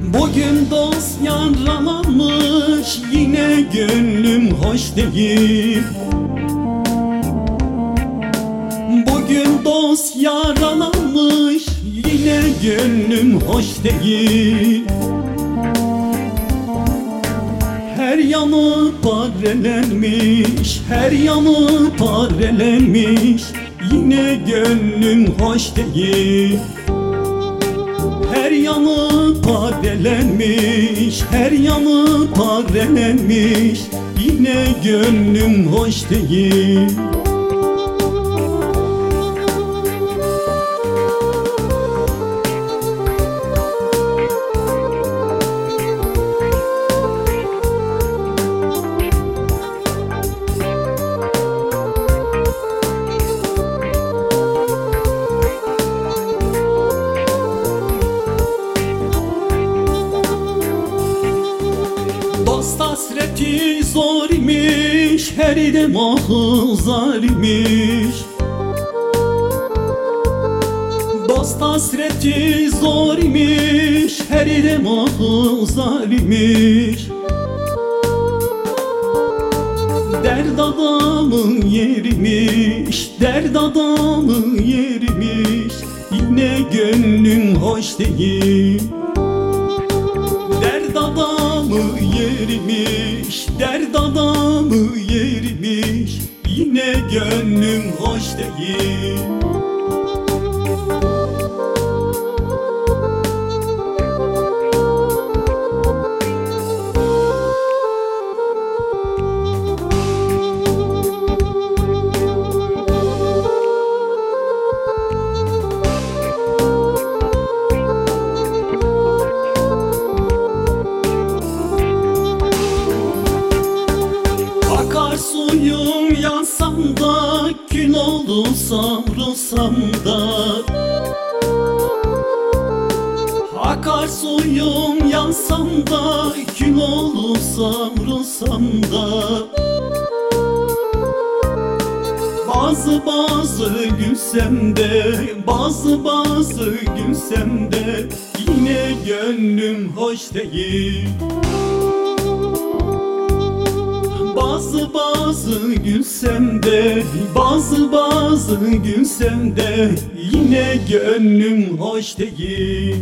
Bugün dost yaralanmış Yine gönlüm hoş değil. Bugün dost yaralanmış Yine gönlüm hoş değil. Her yanı parelenmiş Her yanı parelenmiş Yine gönlüm hoş değil her yanı parelenmiş, her yanı parelenmiş Yine gönlüm hoş değil hasreti zor imiş, her dem ahı zar imiş. Dost hasreti zor imiş, her dem ahı zar imiş. Derd adamın yerimiş, derd adamın yerimiş Yine gönlüm hoş değil yerimiş, derd adamı yerimiş Yine gönlüm hoş değil suyum yansam da Kül oldu savrulsam da Akar suyum yansam da Kül oldu savrulsam da Bazı bazı gülsem de Bazı bazı gülsem de Yine gönlüm hoş değil bazı bazı gülsem de Bazı bazı gülsem de Yine gönlüm hoş değil